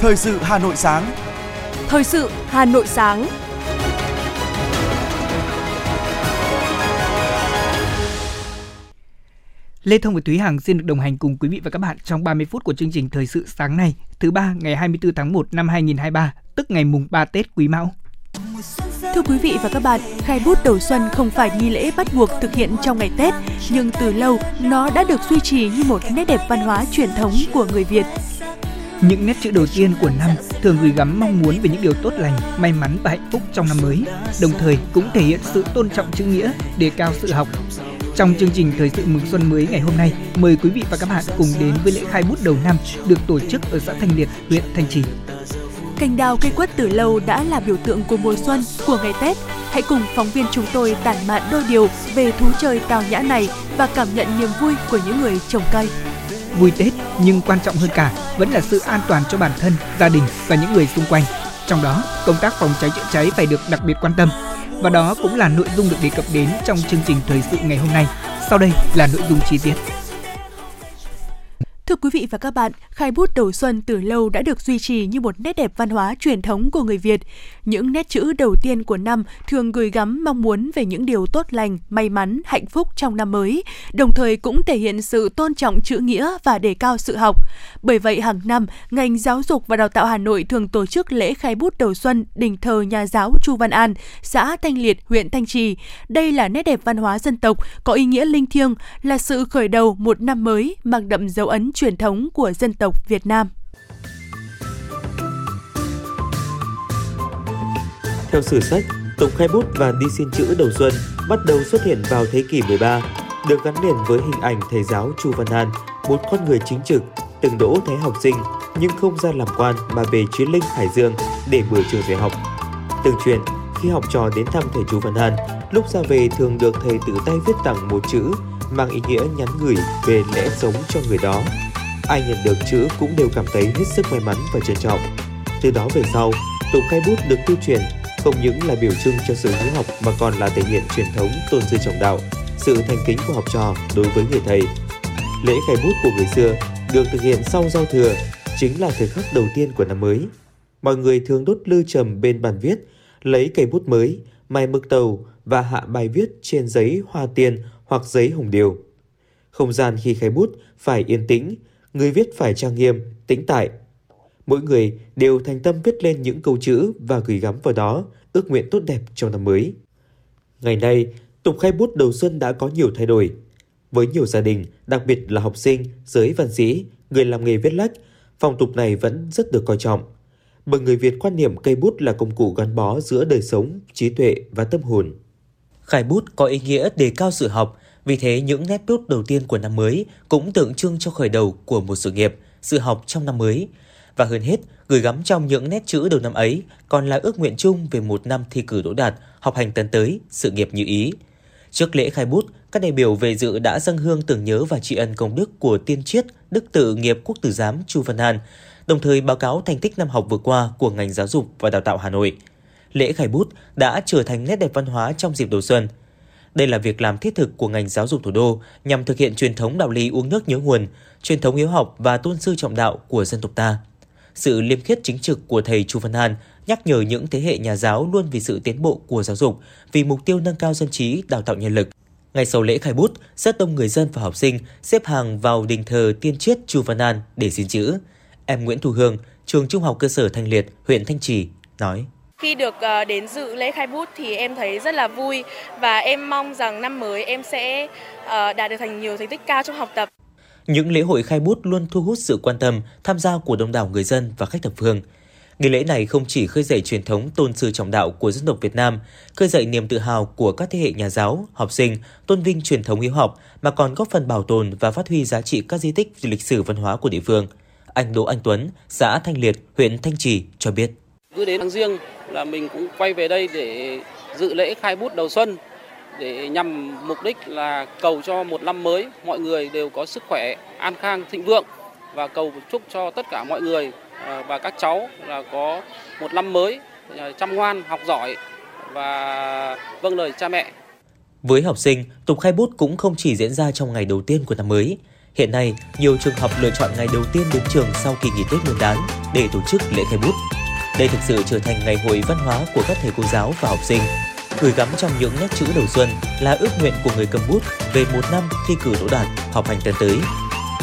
Thời sự Hà Nội sáng. Thời sự Hà Nội sáng. Lê Thông và Thúy Hằng xin được đồng hành cùng quý vị và các bạn trong 30 phút của chương trình Thời sự sáng nay, thứ ba ngày 24 tháng 1 năm 2023, tức ngày mùng 3 Tết Quý Mão. Thưa quý vị và các bạn, khai bút đầu xuân không phải nghi lễ bắt buộc thực hiện trong ngày Tết, nhưng từ lâu nó đã được duy trì như một nét đẹp văn hóa truyền thống của người Việt. Những nét chữ đầu tiên của năm thường gửi gắm mong muốn về những điều tốt lành, may mắn và hạnh phúc trong năm mới, đồng thời cũng thể hiện sự tôn trọng chữ nghĩa, đề cao sự học. Trong chương trình Thời sự mừng xuân mới ngày hôm nay, mời quý vị và các bạn cùng đến với lễ khai bút đầu năm được tổ chức ở xã Thanh Liệt, huyện Thanh Trì. Cành đào cây quất từ lâu đã là biểu tượng của mùa xuân, của ngày Tết. Hãy cùng phóng viên chúng tôi tản mạn đôi điều về thú chơi tào nhã này và cảm nhận niềm vui của những người trồng cây. Vui Tết nhưng quan trọng hơn cả vẫn là sự an toàn cho bản thân, gia đình và những người xung quanh. Trong đó, công tác phòng cháy chữa cháy phải được đặc biệt quan tâm. Và đó cũng là nội dung được đề cập đến trong chương trình thời sự ngày hôm nay. Sau đây là nội dung chi tiết. Thưa quý vị và các bạn, khai bút đầu xuân từ lâu đã được duy trì như một nét đẹp văn hóa truyền thống của người Việt. Những nét chữ đầu tiên của năm thường gửi gắm mong muốn về những điều tốt lành, may mắn, hạnh phúc trong năm mới, đồng thời cũng thể hiện sự tôn trọng chữ nghĩa và đề cao sự học. Bởi vậy hàng năm, ngành giáo dục và đào tạo Hà Nội thường tổ chức lễ khai bút đầu xuân đình thờ nhà giáo Chu Văn An, xã Thanh Liệt, huyện Thanh Trì. Đây là nét đẹp văn hóa dân tộc, có ý nghĩa linh thiêng, là sự khởi đầu một năm mới mang đậm dấu ấn truyền thống của dân tộc Việt Nam. Theo sử sách, tục khai bút và đi xin chữ đầu xuân bắt đầu xuất hiện vào thế kỷ 13, được gắn liền với hình ảnh thầy giáo Chu Văn An, một con người chính trực, từng đỗ thế học sinh nhưng không ra làm quan mà về chiến linh Hải Dương để mở trường dạy học. Tương truyền, khi học trò đến thăm thầy Chu Văn An, lúc ra về thường được thầy tự tay viết tặng một chữ mang ý nghĩa nhắn gửi về lẽ sống cho người đó. Ai nhận được chữ cũng đều cảm thấy hết sức may mắn và trân trọng. Từ đó về sau, tục khai bút được tuyên truyền không những là biểu trưng cho sự hiếu học mà còn là thể hiện truyền thống tôn sư trọng đạo, sự thành kính của học trò đối với người thầy. Lễ khai bút của người xưa được thực hiện sau giao thừa, chính là thời khắc đầu tiên của năm mới. Mọi người thường đốt lư trầm bên bàn viết, lấy cây bút mới, mài mực tàu và hạ bài viết trên giấy hoa tiên hoặc giấy hồng điều. Không gian khi khai bút phải yên tĩnh, người viết phải trang nghiêm, tĩnh tại. Mỗi người đều thành tâm viết lên những câu chữ và gửi gắm vào đó ước nguyện tốt đẹp trong năm mới. Ngày nay, tục khai bút đầu xuân đã có nhiều thay đổi. Với nhiều gia đình, đặc biệt là học sinh, giới văn sĩ, người làm nghề viết lách, phong tục này vẫn rất được coi trọng. Bởi người Việt quan niệm cây bút là công cụ gắn bó giữa đời sống, trí tuệ và tâm hồn. Khai bút có ý nghĩa đề cao sự học, vì thế những nét bút đầu tiên của năm mới cũng tượng trưng cho khởi đầu của một sự nghiệp, sự học trong năm mới. Và hơn hết, gửi gắm trong những nét chữ đầu năm ấy còn là ước nguyện chung về một năm thi cử đỗ đạt, học hành tấn tới, sự nghiệp như ý. Trước lễ khai bút, các đại biểu về dự đã dâng hương tưởng nhớ và tri ân công đức của tiên triết Đức Tự Nghiệp Quốc Tử Giám Chu Văn Hàn, đồng thời báo cáo thành tích năm học vừa qua của ngành giáo dục và đào tạo Hà Nội. Lễ khai bút đã trở thành nét đẹp văn hóa trong dịp đầu xuân. Đây là việc làm thiết thực của ngành giáo dục thủ đô nhằm thực hiện truyền thống đạo lý uống nước nhớ nguồn, truyền thống hiếu học và tôn sư trọng đạo của dân tộc ta. Sự liêm khiết chính trực của thầy Chu Văn An nhắc nhở những thế hệ nhà giáo luôn vì sự tiến bộ của giáo dục, vì mục tiêu nâng cao dân trí, đào tạo nhân lực. Ngày sau lễ khai bút, rất đông người dân và học sinh xếp hàng vào đình thờ tiên triết Chu Văn An để xin chữ. Em Nguyễn Thu Hương, trường Trung học cơ sở Thanh Liệt, huyện Thanh Trì, nói. Khi được ờ, đến dự lễ khai bút thì em thấy rất là vui và em mong rằng năm mới em sẽ ờ, đạt được thành nhiều thành tích cao trong học tập. Những lễ hội khai bút luôn thu hút sự quan tâm, tham gia của đông đảo người dân và khách thập phương. Nghi lễ này không chỉ khơi dậy truyền thống tôn sư trọng đạo của dân tộc Việt Nam, khơi dậy niềm tự hào của các thế hệ nhà giáo, học sinh, tôn vinh truyền thống hiếu học, mà còn góp phần bảo tồn và phát huy giá trị các di tích lịch sử văn hóa của địa phương. Anh Đỗ Anh Tuấn, xã Thanh Liệt, huyện Thanh Trì cho biết. Cứ đến tháng riêng là mình cũng quay về đây để dự lễ khai bút đầu xuân để nhằm mục đích là cầu cho một năm mới mọi người đều có sức khỏe, an khang, thịnh vượng và cầu chúc cho tất cả mọi người à, và các cháu là có một năm mới à, chăm ngoan, học giỏi và vâng lời cha mẹ. Với học sinh, tục khai bút cũng không chỉ diễn ra trong ngày đầu tiên của năm mới. Hiện nay, nhiều trường học lựa chọn ngày đầu tiên đến trường sau kỳ nghỉ Tết Nguyên đán để tổ chức lễ khai bút. Đây thực sự trở thành ngày hội văn hóa của các thầy cô giáo và học sinh. Gửi gắm trong những nét chữ đầu xuân là ước nguyện của người cầm bút về một năm thi cử đỗ đạt, học hành tân tới.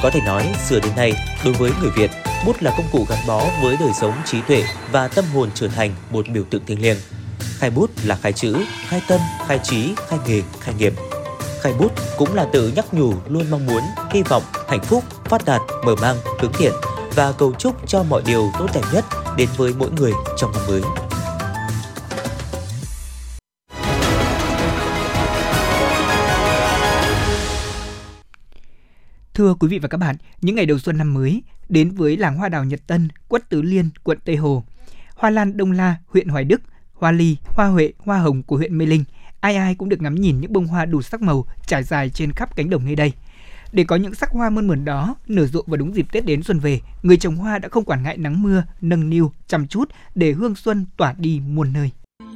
Có thể nói, xưa đến nay, đối với người Việt, bút là công cụ gắn bó với đời sống trí tuệ và tâm hồn trở thành một biểu tượng thiêng liêng. Khai bút là khai chữ, khai tâm, khai trí, khai nghề, khai nghiệp. Khai bút cũng là tự nhắc nhủ luôn mong muốn, hy vọng, hạnh phúc, phát đạt, mở mang, hướng thiện và cầu chúc cho mọi điều tốt đẹp nhất đến với mỗi người trong năm mới. Thưa quý vị và các bạn, những ngày đầu xuân năm mới đến với làng hoa đào Nhật Tân, Quất Tứ Liên, quận Tây Hồ, hoa lan Đông La, huyện Hoài Đức, hoa ly, hoa huệ, hoa hồng của huyện Mê Linh, ai ai cũng được ngắm nhìn những bông hoa đủ sắc màu trải dài trên khắp cánh đồng nơi đây. Để có những sắc hoa mơn mởn đó nở rộ vào đúng dịp Tết đến xuân về, người trồng hoa đã không quản ngại nắng mưa, nâng niu, chăm chút để hương xuân tỏa đi muôn nơi.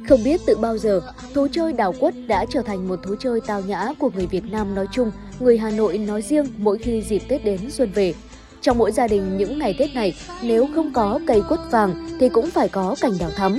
Không biết từ bao giờ, thú chơi đào quất đã trở thành một thú chơi tao nhã của người Việt Nam nói chung, người Hà Nội nói riêng mỗi khi dịp Tết đến xuân về. Trong mỗi gia đình những ngày Tết này, nếu không có cây quất vàng thì cũng phải có cành đào thắm.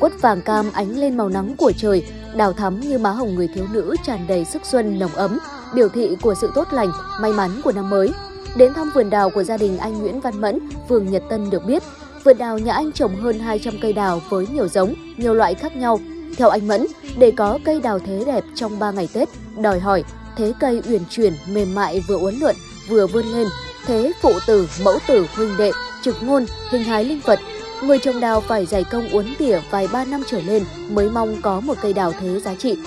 Quất vàng cam ánh lên màu nắng của trời, đào thắm như má hồng người thiếu nữ tràn đầy sức xuân nồng ấm, biểu thị của sự tốt lành, may mắn của năm mới. Đến thăm vườn đào của gia đình anh Nguyễn Văn Mẫn, phường Nhật Tân được biết, vườn đào nhà anh trồng hơn 200 cây đào với nhiều giống, nhiều loại khác nhau. Theo anh Mẫn, để có cây đào thế đẹp trong 3 ngày Tết, đòi hỏi thế cây uyển chuyển, mềm mại vừa uốn lượn, vừa vươn lên, thế phụ tử, mẫu tử, huynh đệ, trực ngôn, hình hái linh vật. Người trồng đào phải dày công uốn tỉa vài ba năm trở lên mới mong có một cây đào thế giá trị.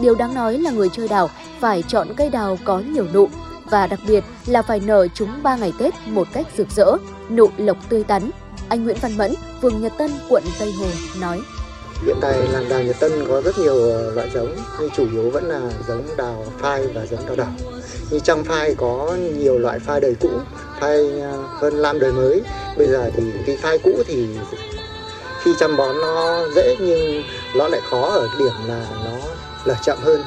Điều đáng nói là người chơi đào phải chọn cây đào có nhiều nụ và đặc biệt là phải nở chúng 3 ngày Tết một cách rực rỡ, nụ lộc tươi tắn. Anh Nguyễn Văn Mẫn, phường Nhật Tân, quận Tây Hồ nói. Hiện tại làng đào Nhật Tân có rất nhiều ờ, loại giống, nhưng chủ yếu vẫn là giống đào phai và giống đào đỏ. Như trong phai có nhiều loại phai đời cũ, phai à, hơn lam đời mới. Bây giờ thì cái phai cũ thì khi chăm bón nó dễ nhưng nó lại khó ở điểm là nó lở chậm hơn,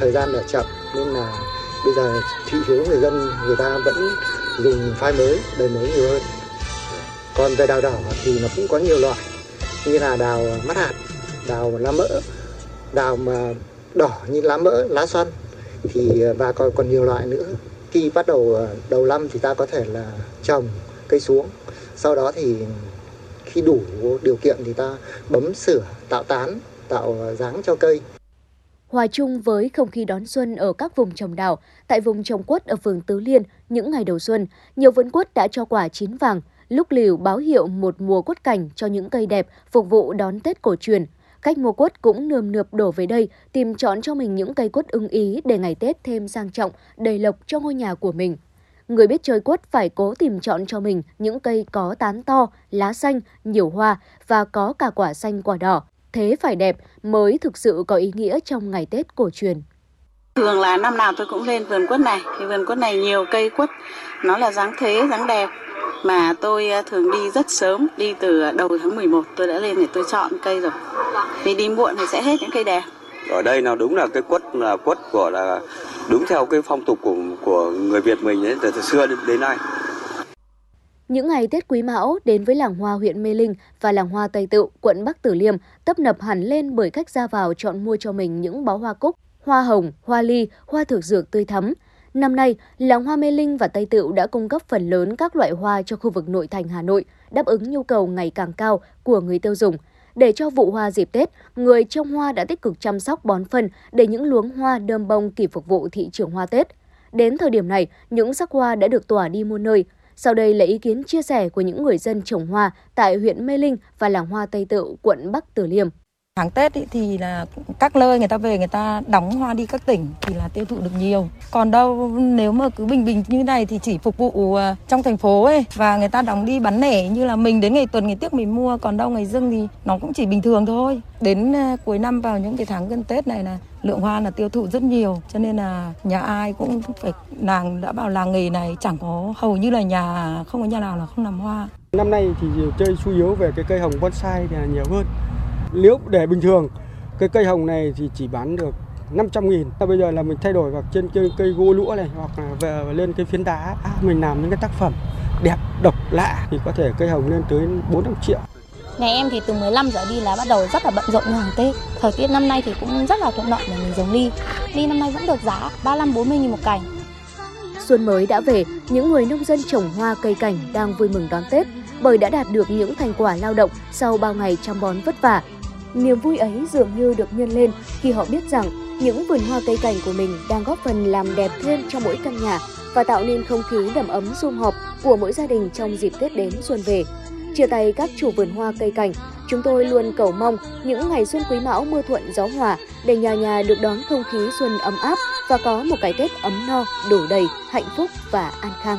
thời gian lở chậm nên là bây giờ thị hiếu người dân người ta vẫn dùng phai mới, đời mới nhiều hơn. Còn về đào đỏ thì nó cũng có nhiều loại như là đào mắt hạt, đào lá mỡ, đào mà đỏ như lá mỡ, lá xoăn thì à, và còn còn nhiều loại nữa. Khi bắt đầu à, đầu năm thì ta có thể là trồng cây xuống. Sau đó thì khi đủ điều kiện thì ta bấm sửa, tạo tán, tạo à, dáng cho cây. Hòa chung với không khí đón xuân ở các vùng trồng đào, tại vùng trồng quất ở phường Tứ Liên, những ngày đầu xuân, nhiều vườn quất đã cho quả chín vàng, lúc liều báo hiệu một mùa quất cảnh cho những cây đẹp phục vụ đón Tết cổ truyền. Cách mua quất cũng nườm nượp đổ về đây, tìm chọn cho mình những cây quất ưng ý để ngày Tết thêm sang trọng, đầy lộc cho ngôi nhà của mình. Người biết chơi quất phải cố tìm chọn cho mình những cây có tán to, lá xanh, nhiều hoa và có cả quả xanh quả đỏ. Thế phải đẹp mới thực sự có ý nghĩa trong ngày Tết cổ truyền. Thường là năm nào tôi cũng lên vườn quất này, thì vườn quất này nhiều cây quất, nó là dáng thế, dáng đẹp, mà tôi à, thường đi rất sớm, đi từ đầu tháng 11 tôi đã lên để tôi chọn cây rồi. Vì đi muộn thì sẽ hết những cây đẹp. Ở đây nào đúng là cái quất là quất của là đúng theo cái phong tục của của người Việt mình ấy từ, từ xưa đến, đến nay. Những ngày Tết Quý Mão đến với làng hoa huyện Mê Linh và làng hoa Tây Tựu, quận Bắc Tử Liêm tấp nập hẳn lên bởi khách ra vào chọn mua cho mình những bó hoa cúc, hoa hồng, hoa ly, hoa thực dược tươi thắm. Năm nay, làng hoa Mê Linh và Tây Tựu đã cung cấp phần lớn các loại hoa cho khu vực nội thành Hà Nội, đáp ứng nhu cầu ngày càng cao của người tiêu dùng. Để cho vụ hoa dịp Tết, người trồng hoa đã tích cực chăm sóc bón phân để những luống hoa đơm bông kịp phục vụ thị trường hoa Tết. Đến thời điểm này, những sắc hoa đã được tỏa đi muôn nơi. Sau đây là ý kiến chia sẻ của những người dân trồng hoa tại huyện Mê Linh và làng hoa Tây Tựu, quận Bắc Từ Liêm. Tháng Tết ý, thì là các nơi người ta về người ta đóng hoa đi các tỉnh thì là tiêu thụ được nhiều. Còn đâu nếu mà cứ bình bình như này thì chỉ phục vụ ờ, trong thành phố ấy và người ta đóng đi bán lẻ như là mình đến ngày tuần ngày tiếc mình mua còn đâu ngày dưng thì nó cũng chỉ bình thường thôi. Đến ờ, cuối năm vào những cái tháng gần Tết này là lượng hoa là tiêu thụ rất nhiều cho nên là nhà ai cũng phải làng đã vào làng nghề này chẳng có hầu như là nhà không có nhà nào là không làm hoa. Năm nay thì chơi chủ yếu về cái cây hồng bonsai là nhiều hơn nếu để bình thường cái cây hồng này thì chỉ bán được 500 nghìn. Bây giờ là mình thay đổi vào trên cây, cây gỗ lũa này hoặc là về lên cây phiến đá. À, mình làm những cái tác phẩm đẹp, độc, lạ thì có thể cây hồng lên tới 4 5 triệu. Nhà em thì từ 15 giờ đi là bắt đầu rất là bận rộn như hàng Tết. Thời tiết năm nay thì cũng rất là thuận lợi để mình giống ly. Ly năm nay vẫn được giá 35 40 nghìn một cành. Xuân mới đã về, những người nông dân trồng hoa cây cảnh đang vui mừng đón Tết bởi đã đạt được những thành quả lao động sau bao ngày chăm bón vất vả. Niềm vui ấy dường như được nhân lên khi họ biết rằng những vườn hoa cây cảnh của mình đang góp phần làm đẹp thêm cho mỗi căn nhà và tạo nên không khí đầm ấm sum họp của mỗi gia đình trong dịp Tết đến xuân về. Chia tay các chủ vườn hoa cây cảnh, chúng tôi luôn cầu mong những ngày xuân quý mão mưa thuận gió hòa để nhà nhà được đón không khí xuân ấm áp và có một cái Tết ấm no, đủ đầy, hạnh phúc và an khang.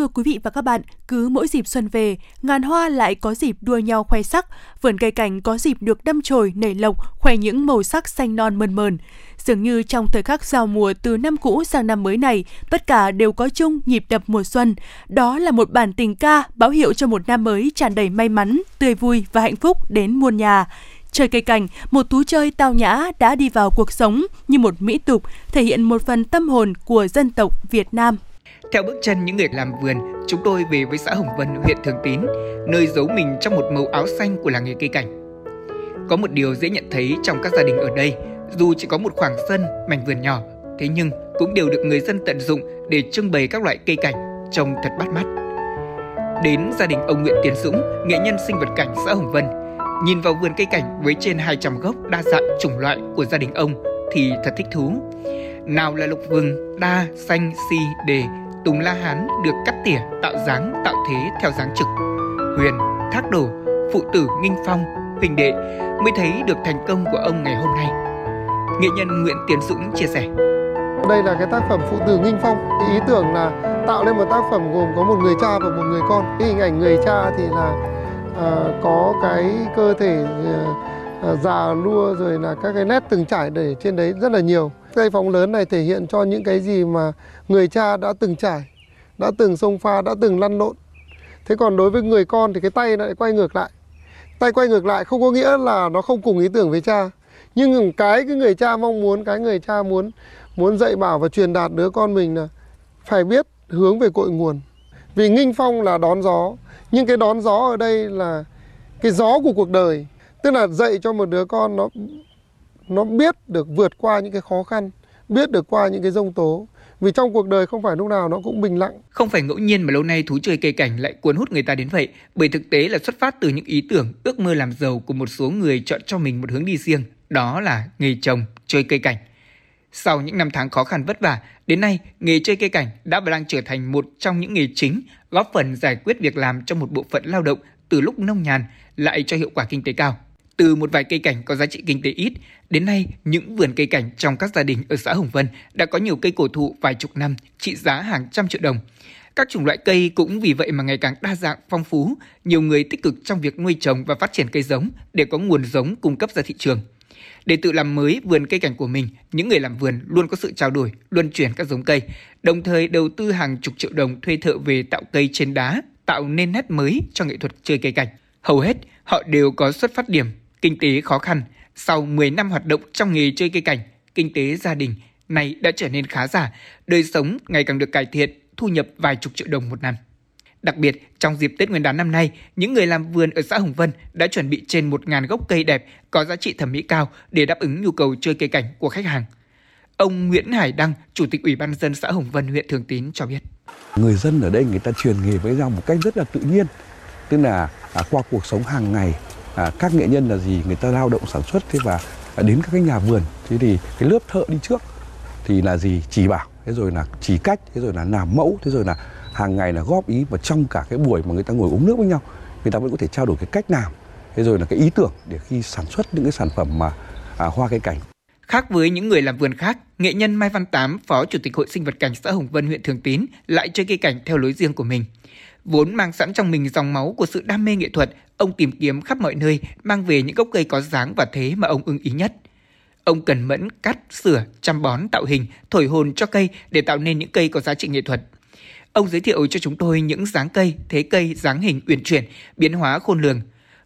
Thưa quý vị và các bạn, cứ mỗi dịp xuân về, ngàn hoa lại có dịp đua nhau khoe sắc, vườn cây cảnh có dịp được đâm chồi nảy lộc, khoe những màu sắc xanh non mơn mờn. Dường như trong thời khắc giao mùa từ năm cũ sang năm mới này, tất cả đều có chung nhịp đập mùa xuân. Đó là một bản tình ca báo hiệu cho một năm mới tràn đầy may mắn, tươi vui và hạnh phúc đến muôn nhà. Chơi cây cảnh, một thú chơi tao nhã đã đi vào cuộc sống như một mỹ tục, thể hiện một phần tâm hồn của dân tộc Việt Nam theo bước chân những người làm vườn, chúng tôi về với xã Hồng Vân, huyện Thường Tín, nơi giấu mình trong một màu áo xanh của làng nghề cây cảnh. Có một điều dễ nhận thấy trong các gia đình ở đây, dù chỉ có một khoảng sân, mảnh vườn nhỏ, thế nhưng cũng đều được người dân tận dụng để trưng bày các loại cây cảnh trông thật bắt mắt. Đến gia đình ông Nguyễn Tiến Dũng, nghệ nhân sinh vật cảnh xã Hồng Vân, nhìn vào vườn cây cảnh với trên 200 gốc đa dạng chủng loại của gia đình ông thì thật thích thú. Nào là lục vừng, đa, xanh, si, đề, Tùng La Hán được cắt tỉa tạo dáng tạo thế theo dáng trực. Huyền, Thác Đổ, Phụ tử Nghinh Phong, Huỳnh Đệ mới thấy được thành công của ông ngày hôm nay. Nghệ nhân Nguyễn Tiến Dũng chia sẻ. Đây là cái tác phẩm Phụ tử Nghinh Phong. Ý tưởng là tạo lên một tác phẩm gồm có một người cha và một người con. Cái hình ảnh người cha thì là uh, có cái cơ thể uh, già nua rồi là các cái nét từng trải để trên đấy rất là nhiều Cây phóng lớn này thể hiện cho những cái gì mà người cha đã từng trải, đã từng sông pha, đã từng lăn lộn. Thế còn đối với người con thì cái tay lại quay ngược lại. Tay quay ngược lại không có nghĩa là nó không cùng ý tưởng với cha. Nhưng cái cái người cha mong muốn, cái người cha muốn muốn dạy bảo và truyền đạt đứa con mình là phải biết hướng về cội nguồn. Vì nghinh phong là đón gió, nhưng cái đón gió ở đây là cái gió của cuộc đời. Tức là dạy cho một đứa con nó nó biết được vượt qua những cái khó khăn, biết được qua những cái dông tố. Vì trong cuộc đời không phải lúc nào nó cũng bình lặng. Không phải ngẫu nhiên mà lâu nay thú chơi cây cảnh lại cuốn hút người ta đến vậy, bởi thực tế là xuất phát từ những ý tưởng, ước mơ làm giàu của một số người chọn cho mình một hướng đi riêng, đó là nghề trồng, chơi cây cảnh. Sau những năm tháng khó khăn vất vả, đến nay nghề chơi cây cảnh đã và đang trở thành một trong những nghề chính góp phần giải quyết việc làm cho một bộ phận lao động từ lúc nông nhàn lại cho hiệu quả kinh tế cao. Từ một vài cây cảnh có giá trị kinh tế ít, đến nay những vườn cây cảnh trong các gia đình ở xã Hồng Vân đã có nhiều cây cổ thụ vài chục năm, trị giá hàng trăm triệu đồng. Các chủng loại cây cũng vì vậy mà ngày càng đa dạng, phong phú, nhiều người tích cực trong việc nuôi trồng và phát triển cây giống để có nguồn giống cung cấp ra thị trường. Để tự làm mới vườn cây cảnh của mình, những người làm vườn luôn có sự trao đổi, luân chuyển các giống cây, đồng thời đầu tư hàng chục triệu đồng thuê thợ về tạo cây trên đá, tạo nên nét mới cho nghệ thuật chơi cây cảnh. Hầu hết, họ đều có xuất phát điểm Kinh tế khó khăn, sau 10 năm hoạt động trong nghề chơi cây cảnh, kinh tế gia đình này đã trở nên khá giả, đời sống ngày càng được cải thiện, thu nhập vài chục triệu đồng một năm. Đặc biệt, trong dịp Tết Nguyên đán năm nay, những người làm vườn ở xã Hồng Vân đã chuẩn bị trên 1.000 gốc cây đẹp có giá trị thẩm mỹ cao để đáp ứng nhu cầu chơi cây cảnh của khách hàng. Ông Nguyễn Hải Đăng, Chủ tịch Ủy ban dân xã Hồng Vân, huyện Thường Tín cho biết. Người dân ở đây người ta truyền nghề với nhau một cách rất là tự nhiên. Tức là à, qua cuộc sống hàng ngày à, các nghệ nhân là gì? Người ta lao động sản xuất thế và à, đến các cái nhà vườn. Thế thì cái lớp thợ đi trước thì là gì? Chỉ bảo thế rồi là chỉ cách thế rồi là làm mẫu thế rồi là hàng ngày là góp ý và trong cả cái buổi mà người ta ngồi uống nước với nhau người ta vẫn có thể trao đổi cái cách làm thế rồi là cái ý tưởng để khi sản xuất những cái sản phẩm mà à, hoa cây cảnh. Khác với những người làm vườn khác, nghệ nhân Mai Văn Tám, Phó Chủ tịch Hội Sinh vật cảnh xã Hồng Vân, huyện Thường Tín lại chơi cây cảnh theo lối riêng của mình. Vốn mang sẵn trong mình dòng máu của sự đam mê nghệ thuật, ông tìm kiếm khắp mọi nơi mang về những gốc cây có dáng và thế mà ông ưng ý nhất. Ông cần mẫn cắt, sửa, chăm bón, tạo hình, thổi hồn cho cây để tạo nên những cây có giá trị nghệ thuật. Ông giới thiệu cho chúng tôi những dáng cây, thế cây, dáng hình uyển chuyển, biến hóa khôn lường.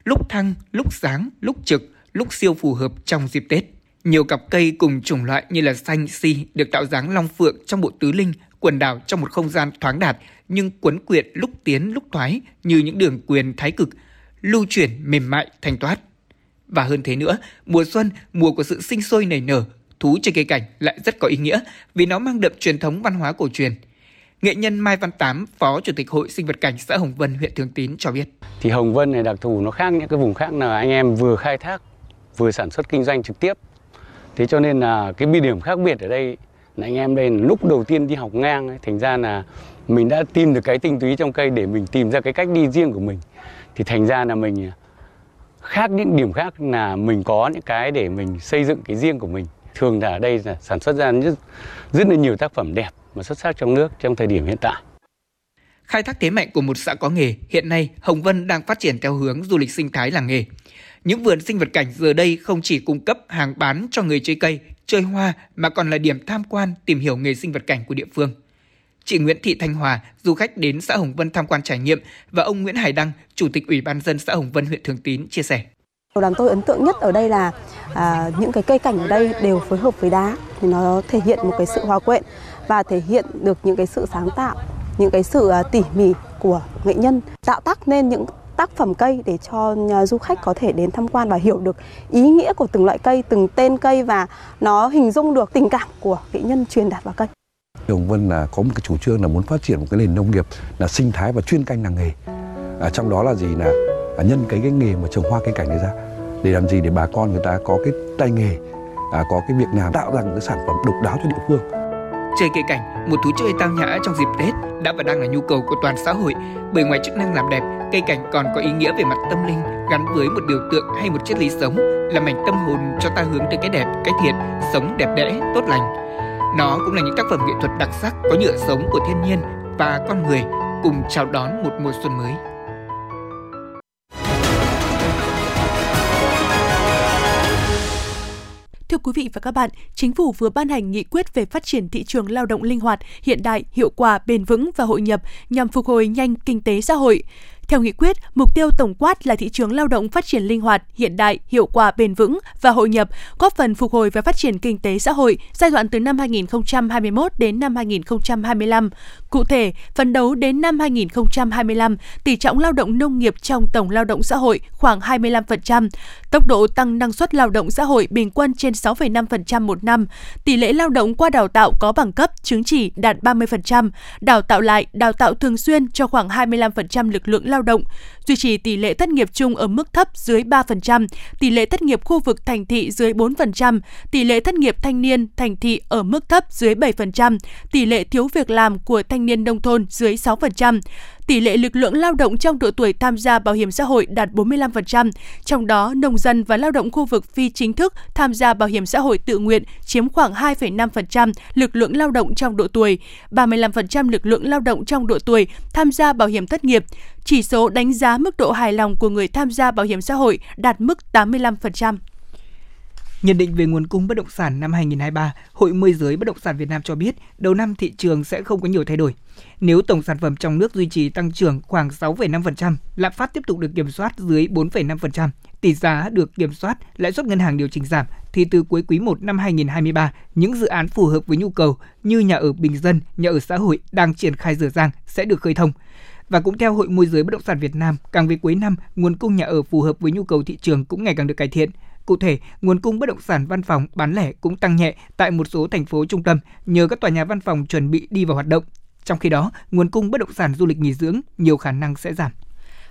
Lúc thăng, lúc sáng, lúc trực, lúc siêu phù hợp trong dịp Tết. Nhiều cặp cây cùng chủng loại như là xanh, si được tạo dáng long phượng trong bộ tứ linh, quần đảo trong một không gian thoáng đạt nhưng quấn quyện lúc tiến lúc thoái như những đường quyền thái cực, lưu chuyển mềm mại thanh toát. Và hơn thế nữa, mùa xuân, mùa của sự sinh sôi nảy nở, thú chơi cây cảnh lại rất có ý nghĩa vì nó mang đậm truyền thống văn hóa cổ truyền. Nghệ nhân Mai Văn Tám, Phó Chủ tịch Hội Sinh vật cảnh xã Hồng Vân, huyện Thường Tín cho biết. Thì Hồng Vân này đặc thù nó khác những cái vùng khác là anh em vừa khai thác, vừa sản xuất kinh doanh trực tiếp. Thế cho nên là cái bi điểm khác biệt ở đây là anh em đây là lúc đầu tiên đi học ngang ấy, thành ra là mình đã tìm được cái tinh túy trong cây để mình tìm ra cái cách đi riêng của mình. Thì thành ra là mình à, khác những điểm khác là mình có những cái để mình xây dựng cái riêng của mình. Thường là ở đây là sản xuất ra rất, rất là nhiều tác phẩm đẹp mà xuất sắc trong nước trong thời điểm hiện tại. Khai thác thế mạnh của một xã có nghề, hiện nay Hồng Vân đang phát triển theo hướng du lịch sinh thái làng nghề. Những vườn sinh vật cảnh giờ đây không chỉ cung cấp hàng bán cho người chơi cây, chơi hoa mà còn là điểm tham quan tìm hiểu nghề sinh vật cảnh của địa phương. Chị Nguyễn Thị Thanh Hòa, du khách đến xã Hồng Vân tham quan trải nghiệm và ông Nguyễn Hải Đăng, Chủ tịch Ủy ban dân xã Hồng Vân huyện Thường Tín chia sẻ. Điều làm tôi ấn tượng nhất ở đây là à, những cái cây cảnh ở đây đều phối hợp với đá thì nó thể hiện một cái sự hòa quyện và thể hiện được những cái sự sáng tạo, những cái sự à, tỉ mỉ của nghệ nhân tạo tác nên những tác phẩm cây để cho à, du khách có thể đến tham quan và hiểu được ý nghĩa của từng loại cây, từng tên cây và nó hình dung được tình cảm của nghệ nhân truyền đạt vào cây. Hồng Vân là có một cái chủ trương là muốn phát triển một cái nền nông nghiệp là sinh thái và chuyên canh làng nghề. À, trong đó là gì là à, nhân cái cái nghề mà trồng hoa cây cảnh này ra để làm gì để bà con người ta có cái tay nghề, à, có cái việc làm tạo ra những cái sản phẩm độc đáo cho địa phương. Chơi cây cảnh, một thú chơi tao nhã trong dịp Tết đã và đang là nhu cầu của toàn xã hội bởi ngoài chức năng làm đẹp, cây cảnh còn có ý nghĩa về mặt tâm linh gắn với một biểu tượng hay một triết lý sống là mảnh tâm hồn cho ta hướng tới cái đẹp, cái thiện, sống đẹp đẽ, tốt lành. Nó cũng là những tác phẩm nghệ thuật đặc sắc có nhựa sống của thiên nhiên và con người cùng chào đón một mùa xuân mới. Thưa quý vị và các bạn, Chính phủ vừa ban hành nghị quyết về phát triển thị trường lao động linh hoạt, hiện đại, hiệu quả, bền vững và hội nhập nhằm phục hồi nhanh kinh tế xã hội. Theo nghị quyết, mục tiêu tổng quát là thị trường lao động phát triển linh hoạt, hiện đại, hiệu quả, bền vững và hội nhập, góp phần phục hồi và phát triển kinh tế xã hội giai đoạn từ năm 2021 đến năm 2025. Cụ thể, phấn đấu đến năm 2025, tỷ trọng lao động nông nghiệp trong tổng lao động xã hội khoảng 25%, tốc độ tăng năng suất lao động xã hội bình quân trên 6,5% một năm, tỷ lệ lao động qua đào tạo có bằng cấp, chứng chỉ đạt 30%, đào tạo lại, đào tạo thường xuyên cho khoảng 25% lực lượng lao động, duy trì tỷ lệ thất nghiệp chung ở mức thấp dưới 3%, tỷ lệ thất nghiệp khu vực thành thị dưới 4%, tỷ lệ thất nghiệp thanh niên thành thị ở mức thấp dưới 7%, tỷ lệ thiếu việc làm của thanh niên nông thôn dưới 6%, tỷ lệ lực lượng lao động trong độ tuổi tham gia bảo hiểm xã hội đạt 45%, trong đó nông dân và lao động khu vực phi chính thức tham gia bảo hiểm xã hội tự nguyện chiếm khoảng 2,5% lực lượng lao động trong độ tuổi, 35% lực lượng lao động trong độ tuổi tham gia bảo hiểm thất nghiệp. Chỉ số đánh giá mức độ hài lòng của người tham gia bảo hiểm xã hội đạt mức 85%. Nhận định về nguồn cung bất động sản năm 2023, Hội môi giới bất động sản Việt Nam cho biết đầu năm thị trường sẽ không có nhiều thay đổi. Nếu tổng sản phẩm trong nước duy trì tăng trưởng khoảng 6,5%, lạm phát tiếp tục được kiểm soát dưới 4,5%, tỷ giá được kiểm soát, lãi suất ngân hàng điều chỉnh giảm, thì từ cuối quý 1 năm 2023, những dự án phù hợp với nhu cầu như nhà ở bình dân, nhà ở xã hội đang triển khai dở dang sẽ được khơi thông. Và cũng theo Hội môi giới bất động sản Việt Nam, càng về cuối năm, nguồn cung nhà ở phù hợp với nhu cầu thị trường cũng ngày càng được cải thiện. Cụ thể, nguồn cung bất động sản văn phòng bán lẻ cũng tăng nhẹ tại một số thành phố trung tâm nhờ các tòa nhà văn phòng chuẩn bị đi vào hoạt động. Trong khi đó, nguồn cung bất động sản du lịch nghỉ dưỡng nhiều khả năng sẽ giảm.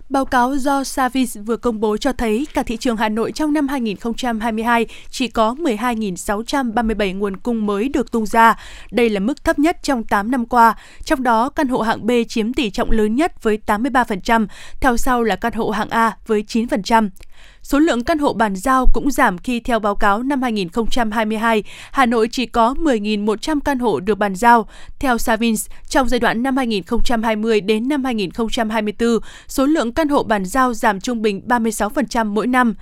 Báo cáo do Savis vừa công bố cho thấy cả thị trường Hà Nội trong năm 2022 chỉ có 12.637 nguồn cung mới được tung ra. Đây là mức thấp nhất trong 8 năm qua. Trong đó, căn hộ hạng B chiếm tỷ trọng lớn nhất với 83%, theo sau là căn hộ hạng A với 9%. Số lượng căn hộ bàn giao cũng giảm khi theo báo cáo năm 2022, Hà Nội chỉ có 10.100 căn hộ được bàn giao. Theo Savins, trong giai đoạn năm 2020 đến năm 2024, số lượng căn hộ bàn giao giảm trung bình 36% mỗi năm.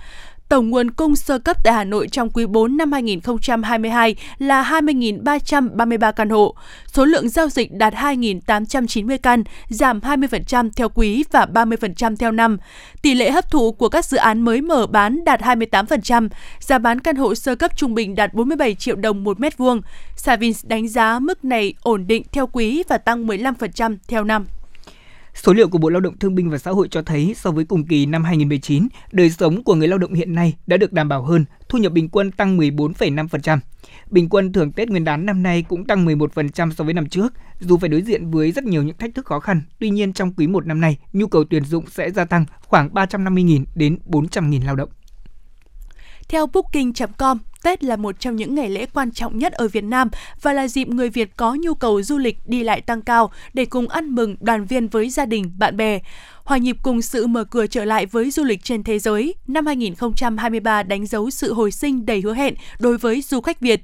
Tổng nguồn cung sơ cấp tại Hà Nội trong quý 4 năm 2022 là 20.333 căn hộ. Số lượng giao dịch đạt 2.890 căn, giảm 20% theo quý và 30% theo năm. Tỷ lệ hấp thụ của các dự án mới mở bán đạt 28%, giá bán căn hộ sơ cấp trung bình đạt 47 triệu đồng một mét vuông. Savins đánh giá mức này ổn định theo quý và tăng 15% theo năm. Số liệu của Bộ Lao động Thương binh và Xã hội cho thấy so với cùng kỳ năm 2019, đời sống của người lao động hiện nay đã được đảm bảo hơn, thu nhập bình quân tăng 14,5%. Bình quân thưởng Tết Nguyên đán năm nay cũng tăng 11% so với năm trước, dù phải đối diện với rất nhiều những thách thức khó khăn. Tuy nhiên trong quý 1 năm nay, nhu cầu tuyển dụng sẽ gia tăng khoảng 350.000 đến 400.000 lao động. Theo Booking.com, Tết là một trong những ngày lễ quan trọng nhất ở Việt Nam và là dịp người Việt có nhu cầu du lịch đi lại tăng cao để cùng ăn mừng đoàn viên với gia đình, bạn bè. Hòa nhịp cùng sự mở cửa trở lại với du lịch trên thế giới, năm 2023 đánh dấu sự hồi sinh đầy hứa hẹn đối với du khách Việt.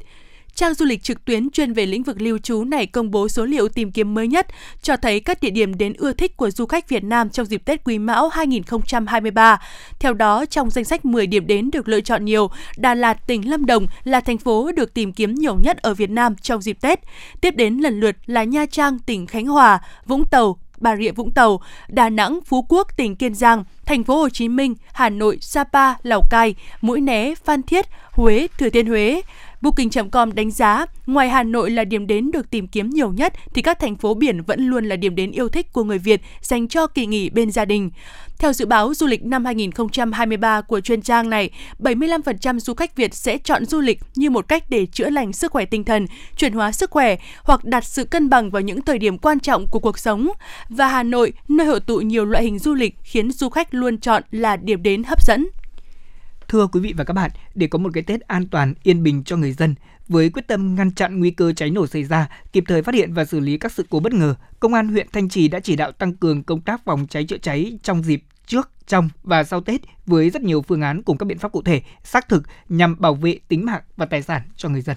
Trang du lịch trực tuyến chuyên về lĩnh vực lưu trú này công bố số liệu tìm kiếm mới nhất, cho thấy các địa điểm đến ưa thích của du khách Việt Nam trong dịp Tết Quý Mão 2023. Theo đó, trong danh sách 10 điểm đến được lựa chọn nhiều, Đà Lạt, tỉnh Lâm Đồng là thành phố được tìm kiếm nhiều nhất ở Việt Nam trong dịp Tết. Tiếp đến lần lượt là Nha Trang, tỉnh Khánh Hòa, Vũng Tàu, Bà Rịa Vũng Tàu, Đà Nẵng, Phú Quốc, tỉnh Kiên Giang, Thành phố Hồ Chí Minh, Hà Nội, Sapa, Lào Cai, Mũi Né, Phan Thiết, Huế, Thừa Thiên Huế. Booking.com đánh giá, ngoài Hà Nội là điểm đến được tìm kiếm nhiều nhất, thì các thành phố biển vẫn luôn là điểm đến yêu thích của người Việt dành cho kỳ nghỉ bên gia đình. Theo dự báo du lịch năm 2023 của chuyên trang này, 75% du khách Việt sẽ chọn du lịch như một cách để chữa lành sức khỏe tinh thần, chuyển hóa sức khỏe hoặc đặt sự cân bằng vào những thời điểm quan trọng của cuộc sống. Và Hà Nội, nơi hội tụ nhiều loại hình du lịch khiến du khách luôn chọn là điểm đến hấp dẫn. Thưa quý vị và các bạn, để có một cái Tết an toàn, yên bình cho người dân, với quyết tâm ngăn chặn nguy cơ cháy nổ xảy ra, kịp thời phát hiện và xử lý các sự cố bất ngờ, Công an huyện Thanh Trì đã chỉ đạo tăng cường công tác phòng cháy chữa cháy trong dịp trước, trong và sau Tết với rất nhiều phương án cùng các biện pháp cụ thể, xác thực nhằm bảo vệ tính mạng và tài sản cho người dân.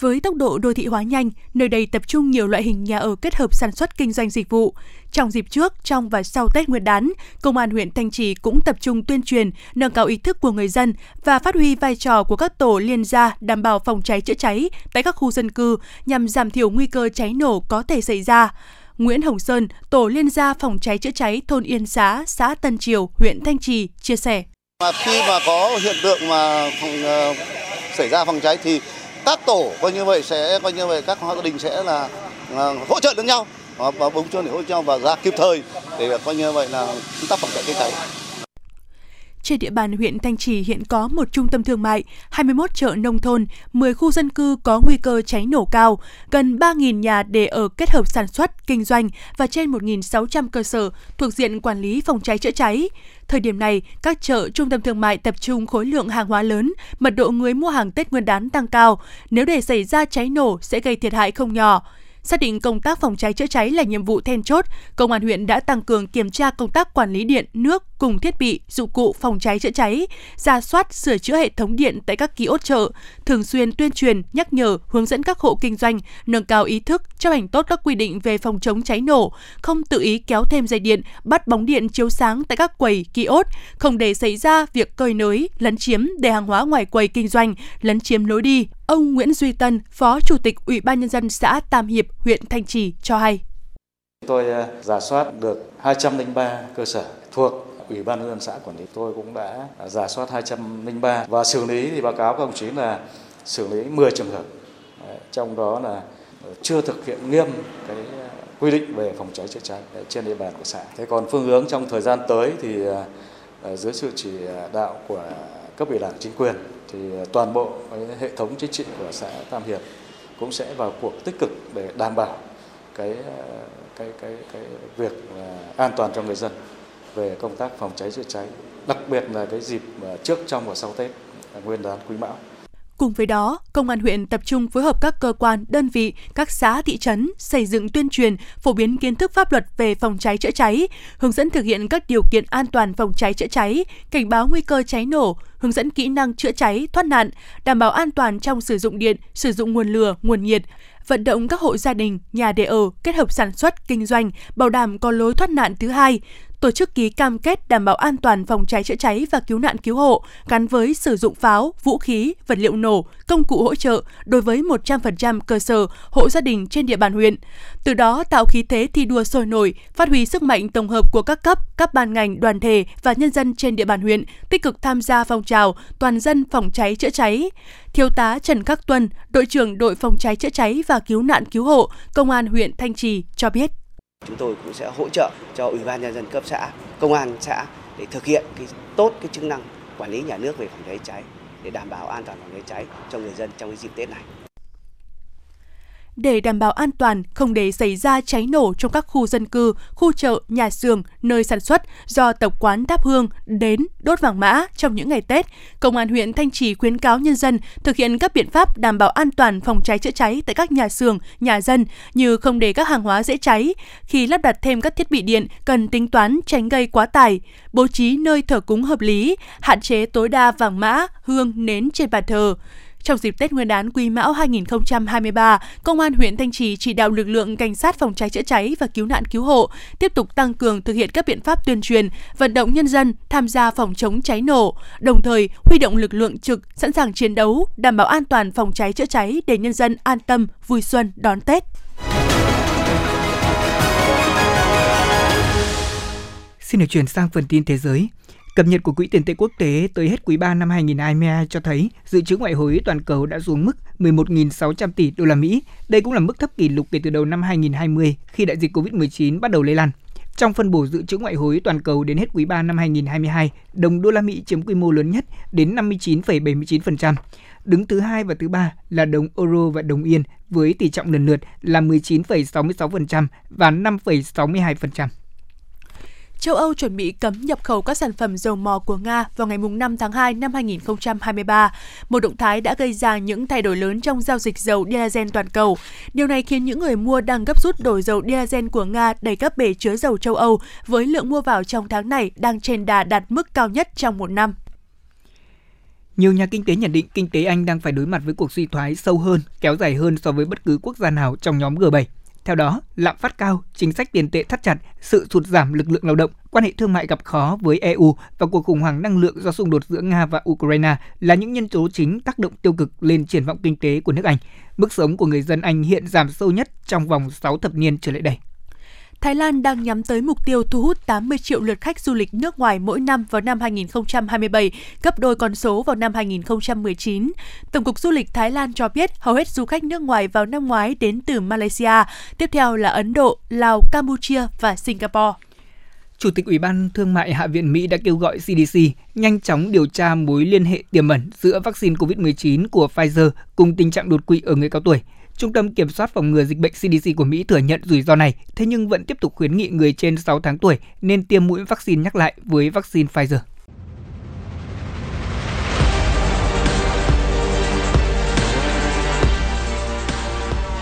Với tốc độ đô thị hóa nhanh, nơi đây tập trung nhiều loại hình nhà ở kết hợp sản xuất kinh doanh dịch vụ. Trong dịp trước, trong và sau Tết Nguyên đán, Công an huyện Thanh Trì cũng tập trung tuyên truyền, nâng cao ý thức của người dân và phát huy vai trò của các tổ liên gia đảm bảo phòng cháy chữa cháy tại các khu dân cư nhằm giảm thiểu nguy cơ cháy nổ có thể xảy ra. Nguyễn Hồng Sơn, tổ liên gia phòng cháy chữa cháy thôn Yên Xá, xã Tân Triều, huyện Thanh Trì chia sẻ. Mà khi mà có hiện tượng mà phòng, uh, xảy ra phòng cháy thì các tổ coi như vậy sẽ coi như vậy các gia đình sẽ là, à, hỗ trợ lẫn nhau và bóng chuông để hỗ trợ nhau và ra kịp thời để coi như vậy là chúng ta phòng cháy chữa cháy. Trên địa bàn huyện Thanh Trì hiện có một trung tâm thương mại, 21 chợ nông thôn, 10 khu dân cư có nguy cơ cháy nổ cao, gần 3.000 nhà để ở kết hợp sản xuất, kinh doanh và trên 1.600 cơ sở thuộc diện quản lý phòng cháy chữa cháy. Thời điểm này, các chợ, trung tâm thương mại tập trung khối lượng hàng hóa lớn, mật độ người mua hàng Tết Nguyên đán tăng cao. Nếu để xảy ra cháy nổ sẽ gây thiệt hại không nhỏ. Xác định công tác phòng cháy chữa cháy là nhiệm vụ then chốt, Công an huyện đã tăng cường kiểm tra công tác quản lý điện, nước cùng thiết bị, dụng cụ phòng cháy chữa cháy, ra soát, sửa chữa hệ thống điện tại các ký ốt chợ, thường xuyên tuyên truyền, nhắc nhở, hướng dẫn các hộ kinh doanh nâng cao ý thức, chấp hành tốt các quy định về phòng chống cháy nổ, không tự ý kéo thêm dây điện, bắt bóng điện chiếu sáng tại các quầy, ký ốt, không để xảy ra việc cơi nới, lấn chiếm để hàng hóa ngoài quầy kinh doanh, lấn chiếm lối đi, Ông Nguyễn Duy Tân, Phó Chủ tịch Ủy ban Nhân dân xã Tam Hiệp, huyện Thanh Trì cho hay. Tôi ờ, giả soát được 203 cơ sở thuộc Ủy ban nhân dân xã quản lý. Tôi cũng đã giả soát 203 và xử lý thì báo cáo các đồng chí là xử lý 10 trường hợp. Trong đó là ờ, chưa thực hiện nghiêm cái ờ, quy định về phòng cháy chữa cháy trên địa bàn của xã. Thế còn phương hướng trong thời gian tới thì dưới sự chỉ đạo của cấp ủy đảng chính quyền thì à, toàn bộ hệ thống chính trị của xã Tam Hiệp cũng sẽ vào cuộc tích cực để đảm bảo cái à, cái cái cái việc à, an toàn cho người dân về công tác phòng cháy chữa cháy, đặc biệt là cái dịp trước trong và sau Tết Nguyên đán Quý Mão. Cùng với đó, Công an huyện tập trung phối hợp các cơ quan, đơn vị, các xã, thị trấn xây dựng tuyên truyền, phổ biến kiến thức pháp luật về phòng cháy chữa cháy, hướng dẫn thực hiện các điều kiện an toàn phòng cháy chữa cháy, cảnh báo nguy cơ cháy nổ, hướng dẫn kỹ năng chữa cháy, thoát nạn, đảm bảo an toàn trong sử dụng điện, sử dụng nguồn lửa, nguồn nhiệt, vận động các hộ gia đình, nhà để ở kết hợp sản xuất, kinh doanh, bảo đảm có lối thoát nạn thứ hai, tổ chức ký cam kết đảm bảo an toàn phòng cháy chữa cháy và cứu nạn cứu hộ gắn với sử dụng pháo, vũ khí, vật liệu nổ, công cụ hỗ trợ đối với 100% cơ sở, hộ gia đình trên địa bàn huyện. Từ đó tạo khí thế thi đua sôi nổi, phát huy sức mạnh tổng hợp của các cấp, các ban ngành, đoàn thể và nhân dân trên địa bàn huyện tích cực tham gia phong trào toàn dân phòng cháy chữa cháy. Thiếu tá Trần Khắc Tuân, đội trưởng đội phòng cháy chữa cháy và cứu nạn cứu hộ, Công an huyện Thanh Trì cho biết. Chúng tôi cũng sẽ hỗ trợ cho Ủy ban nhân dân cấp xã, công an xã để thực hiện cái tốt cái chức năng quản lý nhà nước về phòng cháy cháy để đảm bảo an toàn phòng cháy cháy cho người dân trong cái dịp Tết này để đảm bảo an toàn, không để xảy ra cháy nổ trong các khu dân cư, khu chợ, nhà xưởng, nơi sản xuất do tập quán đáp hương đến đốt vàng mã trong những ngày Tết. Công an huyện Thanh Trì khuyến cáo nhân dân thực hiện các biện pháp đảm bảo an toàn phòng cháy chữa cháy tại các nhà xưởng, nhà dân như không để các hàng hóa dễ cháy. Khi lắp đặt thêm các thiết bị điện, cần tính toán tránh gây quá tải, bố trí nơi thờ cúng hợp lý, hạn chế tối đa vàng mã, hương, nến trên bàn thờ. Trong dịp Tết Nguyên đán Quý Mão 2023, Công an huyện Thanh Trì chỉ đạo lực lượng cảnh sát phòng cháy chữa cháy và cứu nạn cứu hộ tiếp tục tăng cường thực hiện các biện pháp tuyên truyền, vận động nhân dân tham gia phòng chống cháy nổ, đồng thời huy động lực lượng trực sẵn sàng chiến đấu, đảm bảo an toàn phòng cháy chữa cháy để nhân dân an tâm vui xuân đón Tết. Xin được chuyển sang phần tin thế giới. Cập nhật của Quỹ tiền tệ quốc tế tới hết quý 3 năm 2022 cho thấy dự trữ ngoại hối toàn cầu đã xuống mức 11.600 tỷ đô la Mỹ. Đây cũng là mức thấp kỷ lục kể từ đầu năm 2020 khi đại dịch Covid-19 bắt đầu lây lan. Trong phân bổ dự trữ ngoại hối toàn cầu đến hết quý 3 năm 2022, đồng đô la Mỹ chiếm quy mô lớn nhất đến 59,79%. Đứng thứ hai và thứ ba là đồng euro và đồng yên với tỷ trọng lần lượt là 19,66% và 5,62%. Châu Âu chuẩn bị cấm nhập khẩu các sản phẩm dầu mỏ của Nga vào ngày 5 tháng 2 năm 2023. Một động thái đã gây ra những thay đổi lớn trong giao dịch dầu diesel toàn cầu. Điều này khiến những người mua đang gấp rút đổi dầu diesel của Nga đầy các bể chứa dầu châu Âu với lượng mua vào trong tháng này đang trên đà đạt mức cao nhất trong một năm. Nhiều nhà kinh tế nhận định kinh tế Anh đang phải đối mặt với cuộc suy thoái sâu hơn, kéo dài hơn so với bất cứ quốc gia nào trong nhóm G7. Theo đó, lạm phát cao, chính sách tiền tệ thắt chặt, sự sụt giảm lực lượng lao động, quan hệ thương mại gặp khó với EU và cuộc khủng hoảng năng lượng do xung đột giữa Nga và Ukraine là những nhân tố chính tác động tiêu cực lên triển vọng kinh tế của nước Anh. Mức sống của người dân Anh hiện giảm sâu nhất trong vòng 6 thập niên trở lại đây. Thái Lan đang nhắm tới mục tiêu thu hút 80 triệu lượt khách du lịch nước ngoài mỗi năm vào năm 2027, gấp đôi con số vào năm 2019. Tổng cục Du lịch Thái Lan cho biết hầu hết du khách nước ngoài vào năm ngoái đến từ Malaysia, tiếp theo là Ấn Độ, Lào, Campuchia và Singapore. Chủ tịch Ủy ban Thương mại Hạ viện Mỹ đã kêu gọi CDC nhanh chóng điều tra mối liên hệ tiềm ẩn giữa vaccine COVID-19 của Pfizer cùng tình trạng đột quỵ ở người cao tuổi. Trung tâm Kiểm soát phòng ngừa dịch bệnh CDC của Mỹ thừa nhận rủi ro này, thế nhưng vẫn tiếp tục khuyến nghị người trên 6 tháng tuổi nên tiêm mũi vaccine nhắc lại với vaccine Pfizer.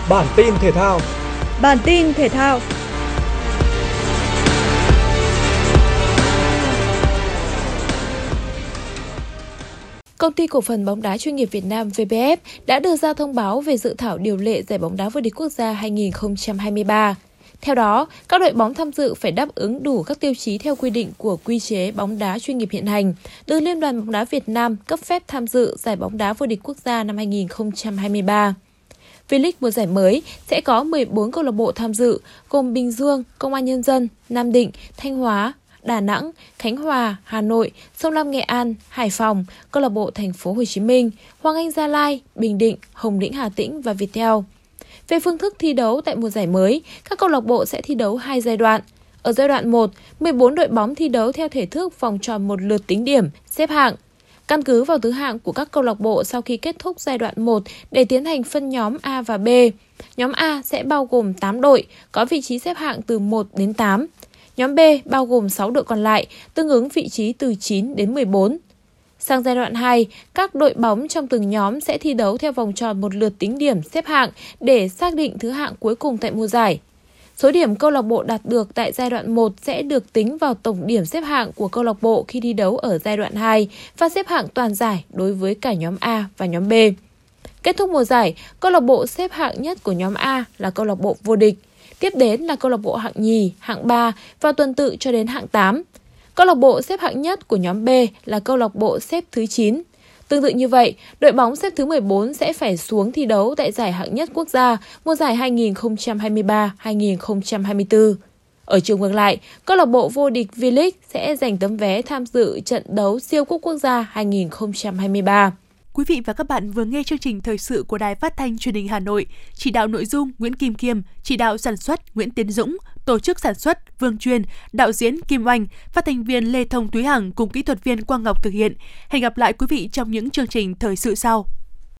Bản tin thể thao Bản tin thể thao Công ty cổ phần bóng đá chuyên nghiệp Việt Nam VPF đã đưa ra thông báo về dự thảo điều lệ giải bóng đá vô địch quốc gia 2023. Theo đó, các đội bóng tham dự phải đáp ứng đủ các tiêu chí theo quy định của quy chế bóng đá chuyên nghiệp hiện hành, được Liên đoàn bóng đá Việt Nam cấp phép tham dự giải bóng đá vô địch quốc gia năm 2023. V-League mùa giải mới sẽ có 14 câu lạc bộ tham dự, gồm Bình Dương, Công an Nhân dân, Nam Định, Thanh Hóa, Đà Nẵng, Khánh Hòa, Hà Nội, Sông Lam Nghệ An, Hải Phòng, câu lạc bộ Thành phố Hồ Chí Minh, Hoàng Anh Gia Lai, Bình Định, Hồng Lĩnh Hà Tĩnh và Viettel. Về phương thức thi đấu tại mùa giải mới, các câu lạc bộ sẽ thi đấu hai giai đoạn. Ở giai đoạn 1, 14 đội bóng thi đấu theo thể thức vòng tròn một lượt tính điểm, xếp hạng. Căn cứ vào thứ hạng của các câu lạc bộ sau khi kết thúc giai đoạn 1 để tiến hành phân nhóm A và B. Nhóm A sẽ bao gồm 8 đội, có vị trí xếp hạng từ 1 đến 8. Nhóm B bao gồm 6 đội còn lại, tương ứng vị trí từ 9 đến 14. Sang giai đoạn 2, các đội bóng trong từng nhóm sẽ thi đấu theo vòng tròn một lượt tính điểm xếp hạng để xác định thứ hạng cuối cùng tại mùa giải. Số điểm câu lạc bộ đạt được tại giai đoạn 1 sẽ được tính vào tổng điểm xếp hạng của câu lạc bộ khi thi đấu ở giai đoạn 2 và xếp hạng toàn giải đối với cả nhóm A và nhóm B. Kết thúc mùa giải, câu lạc bộ xếp hạng nhất của nhóm A là câu lạc bộ vô địch, tiếp đến là câu lạc bộ hạng nhì, hạng 3 và tuần tự cho đến hạng 8. Câu lạc bộ xếp hạng nhất của nhóm B là câu lạc bộ xếp thứ 9. Tương tự như vậy, đội bóng xếp thứ 14 sẽ phải xuống thi đấu tại giải hạng nhất quốc gia mùa giải 2023-2024. Ở chiều ngược lại, câu lạc bộ vô địch V-League sẽ giành tấm vé tham dự trận đấu siêu cúp quốc gia 2023. Quý vị và các bạn vừa nghe chương trình thời sự của Đài Phát thanh Truyền hình Hà Nội, chỉ đạo nội dung Nguyễn Kim Kiêm, chỉ đạo sản xuất Nguyễn Tiến Dũng, tổ chức sản xuất Vương Truyền, đạo diễn Kim Oanh, phát thanh viên Lê Thông Túy Hằng cùng kỹ thuật viên Quang Ngọc thực hiện. Hẹn gặp lại quý vị trong những chương trình thời sự sau.